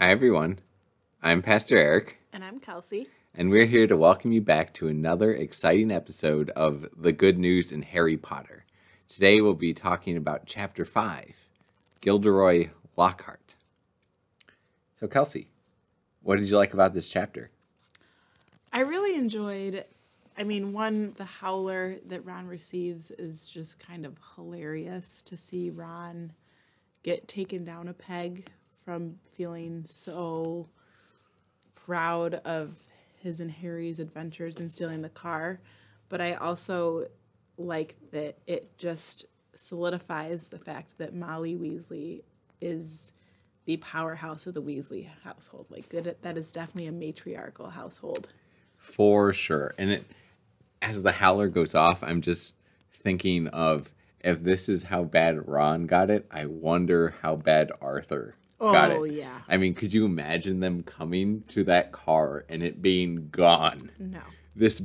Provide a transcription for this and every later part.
Hi, everyone. I'm Pastor Eric, And I'm Kelsie. and we're here to welcome you back to another exciting episode of The Good News in Harry Potter. Today we'll be talking about Chapter 5 Gilderoy Lockhart. So, Kelsie, what did you like about this chapter? I really enjoyed, I mean, one, the howler that Ron receives is just kind of hilarious to see Ron get taken down a peg from feeling so proud of his and Harry's adventures in stealing the car. But I also like that it just solidifies the fact that Molly Weasley is the powerhouse of the Weasley household. Like that, that is definitely a matriarchal household. For sure. And it, as the howler goes off, I'm just thinking of if this is how bad Ron got it, I wonder how bad Arthur got Oh, it. yeah. I mean, could you imagine them coming to that car and it being gone? No. This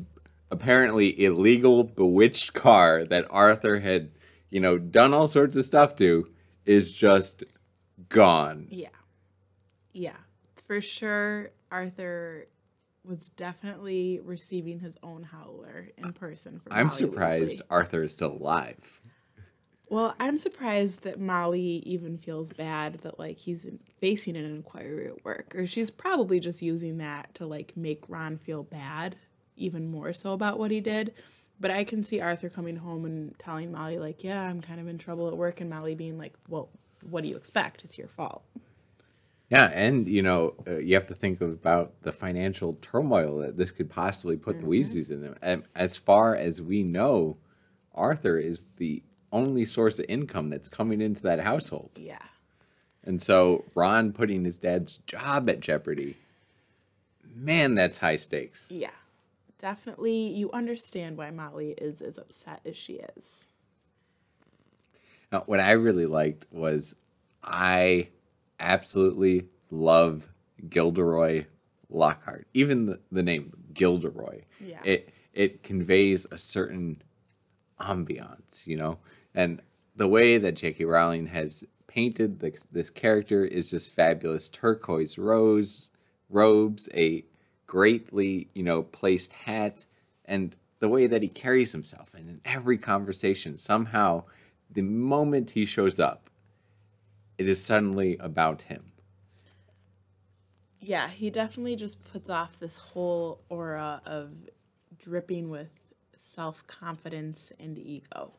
apparently illegal, bewitched car that Arthur had, you know, done all sorts of stuff to is just gone. Yeah. Yeah. For sure, Arthur was definitely receiving his own howler in person from I'm surprised. Arthur is still alive. Well, I'm surprised that Molly even feels bad that like he's facing an inquiry at work, or she's probably just using that to like make Ron feel bad even more so about what he did. But I can see Arthur coming home and telling Molly like, "Yeah, I'm kind of in trouble at work," and Molly being like, "Well, what do you expect? It's your fault." Yeah, and you know, uh, you have to think about the financial turmoil that this could possibly put the Weasleys in. And as far as we know, Arthur is the only source of income that's coming into that household. Yeah. And so Ron putting his dad's job at jeopardy, man, that's high stakes. Yeah, definitely. You understand why Molly is as upset as she is. Now, what I really liked was I absolutely love Gilderoy Lockhart. Even the, the name Gilderoy. Yeah. It it conveys a certain ambiance, you know? And the way that J.K. Rowling has painted the, this character is just fabulous. Turquoise rose robes, a greatly, you know, placed hat, and the way that he carries himself. And in every conversation, somehow, the moment he shows up, it is suddenly about him. Yeah, he definitely just puts off this whole aura of dripping with self confidence and ego.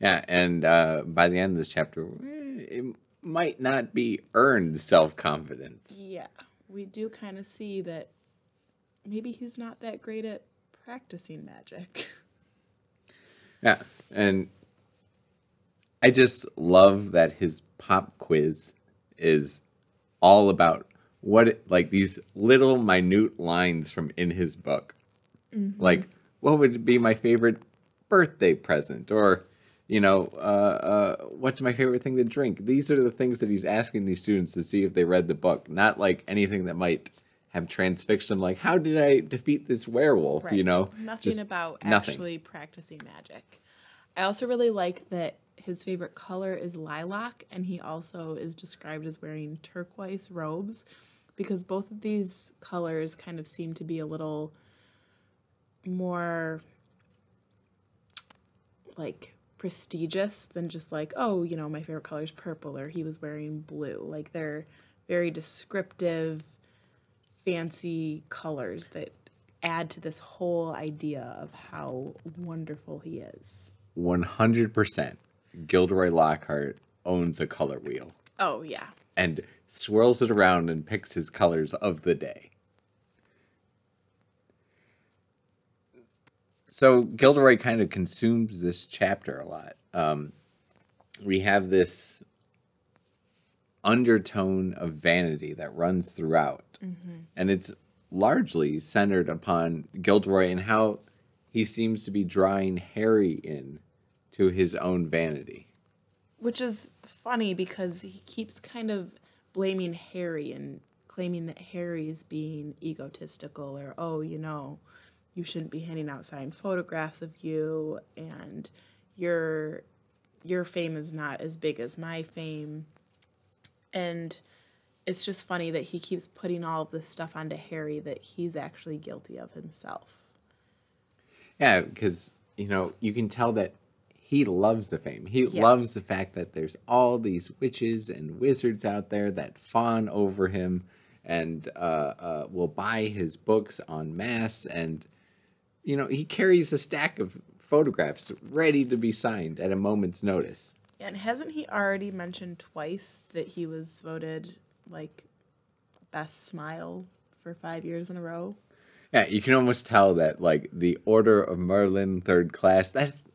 Yeah, and uh, by the end of this chapter, eh, it might not be earned self confidence. Yeah, we do kind of see that maybe he's not that great at practicing magic. Yeah, and I just love that his pop quiz is all about what it, like these little minute lines from in his book. Like, what would be my favorite birthday present, or you know, uh, uh, what's my favorite thing to drink? These are the things that he's asking these students to see if they read the book, not like anything that might have transfixed them. Like, how did I defeat this werewolf? You know, nothing Just about nothing. actually practicing magic. I also really like that his favorite color is lilac, and he also is described as wearing turquoise robes because both of these colors kind of seem to be a little more like prestigious than just like oh you know my favorite color is purple or he was wearing blue like they're very descriptive fancy colors that add to this whole idea of how wonderful he is. 100% Gilderoy Lockhart owns a color wheel Oh yeah. and swirls it around and picks his colors of the day. So Gilderoy kind of consumes this chapter a lot. Um, we have this undertone of vanity that runs throughout, and it's largely centered upon Gilderoy and how he seems to be drawing Harry in to his own vanity. Which is funny because he keeps kind of blaming Harry and claiming that Harry is being egotistical or oh, you know, you shouldn't be handing out signed photographs of you and your your fame is not as big as my fame. And it's just funny that he keeps putting all of this stuff onto Harry that he's actually guilty of himself. Yeah, because you know you can tell that he loves the fame. He Yeah. loves the fact that there's all these witches and wizards out there that fawn over him and uh, uh, will buy his books en masse. And you know he carries a stack of photographs ready to be signed at a moment's notice. And hasn't he already mentioned twice that he was voted like best smile for five years in a row? Yeah, you can almost tell that like the Order of Merlin Third Class. That's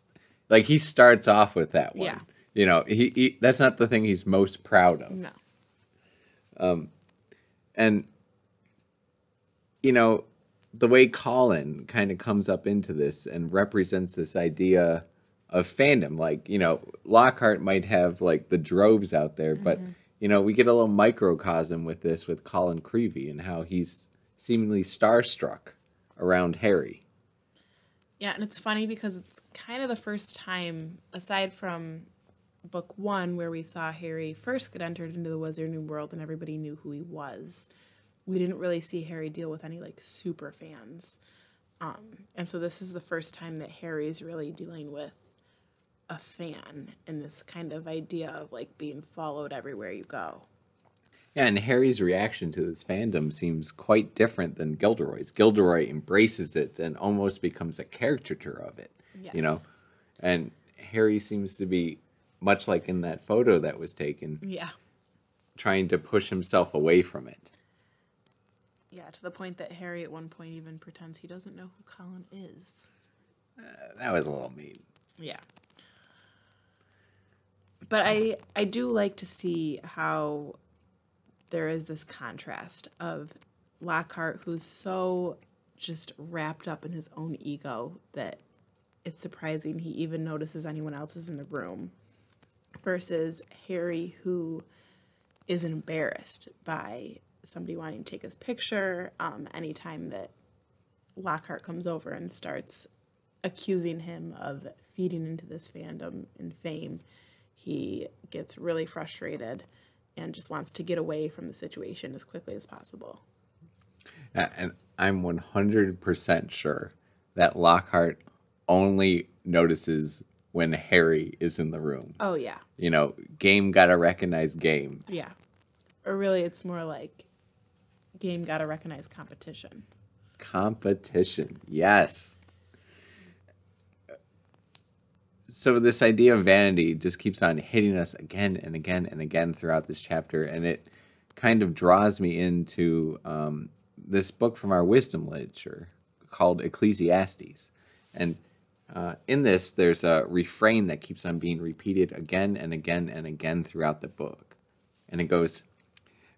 like he starts off with that one. Yeah. You know, he, he that's not the thing he's most proud of. No. Um, and you know the way colin kind of comes up into this and represents this idea of fandom like you know lockhart might have like the droves out there but mm-hmm. you know we get a little microcosm with this with colin creevey and how he's seemingly starstruck around harry Yeah, and it's funny because it's kind of the first time, aside from book one, where we saw Harry first get entered into the Wizarding world and everybody knew who he was. We didn't really see Harry deal with any like super fans. Um, and so this is the first time that Harry's really dealing with a fan and this kind of idea of like being followed everywhere you go. Yeah, and Harry's reaction to this fandom seems quite different than Gilderoy's. Gilderoy embraces it and almost becomes a caricature of it. You know? And Harry seems to be much like in that photo that was taken, Yeah. trying to push himself away from it. Yeah, to the point that Harry at one point even pretends he doesn't know who Colin is. Uh, that was a little mean. Yeah. But I I do like to see how there is this contrast of Lockhart who's so just wrapped up in his own ego that it's surprising he even notices anyone else is in the room versus Harry who is embarrassed by somebody wanting to take his picture um, anytime that Lockhart comes over and starts accusing him of feeding into this fandom and fame, he gets really frustrated and just wants to get away from the situation as quickly as possible. And I'm 100% sure that Lockhart only notices when Harry is in the room. Oh, yeah. You know, game gotta recognize game. Yeah. Or really, it's more like game got to recognize competition. Competition, yes. So this idea of vanity just keeps on hitting us again and again and again throughout this chapter, and it kind of draws me into um, this book from our wisdom literature called Ecclesiastes. And uh, in this, there's a refrain that keeps on being repeated again and again and again throughout the book. And it goes,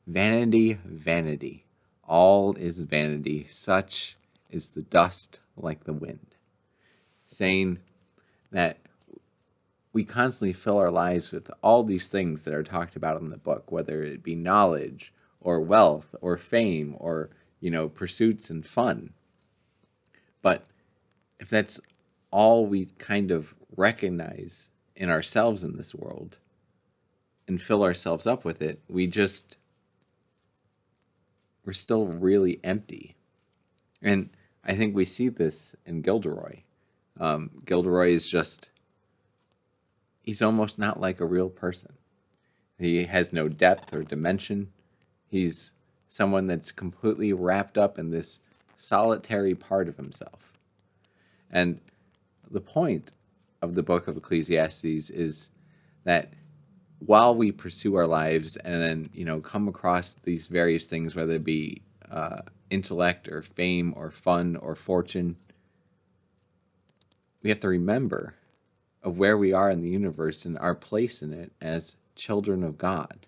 Vanity, vanity, all is vanity, such is the dust like the wind. Saying that we constantly fill our lives with all these things that are talked about in the book, whether it be knowledge or wealth or fame or, you know, pursuits and fun. But if that's all we kind of recognize in ourselves in this world and fill ourselves up with it, we just we're still really empty. And I think we see this in Gilderoy. Um, Gilderoy is just, he's almost not like a real person. He has no depth or dimension. He's someone that's completely wrapped up in this solitary part of himself. And the point of the book of Ecclesiastes is that while we pursue our lives and then you know come across these various things whether it be uh, intellect or fame or fun or fortune we have to remember of where we are in the universe and our place in it as children of god.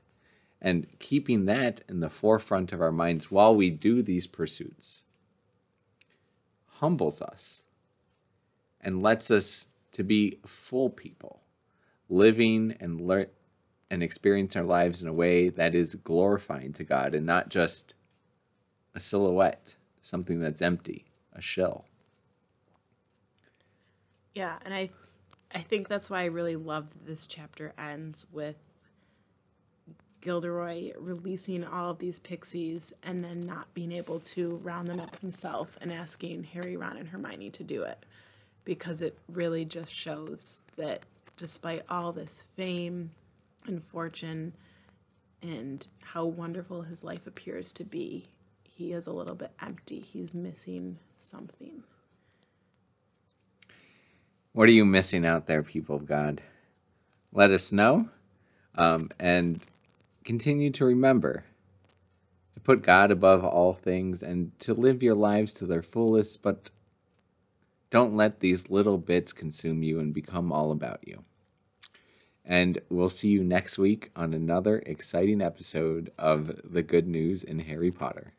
And keeping that in the forefront of our minds while we do these pursuits humbles us and lets us to be full people living and learn and experience our lives in a way that is glorifying to God and not just a silhouette, something that's empty, a shell. Yeah, and I I think that's why I really love that this chapter ends with Gilderoy releasing all of these pixies and then not being able to round them up himself and asking Harry, Ron, and Hermione to do it. Because it really just shows that despite all this fame and fortune and how wonderful his life appears to be, he is a little bit empty. He's missing something. What are you missing out there, people of God? Let us know. Um, and continue to remember to put God above all things and to live your lives to their fullest, but don't let these little bits consume you and become all about you. And we'll see you next week on another exciting episode of The Good News in Harry Potter.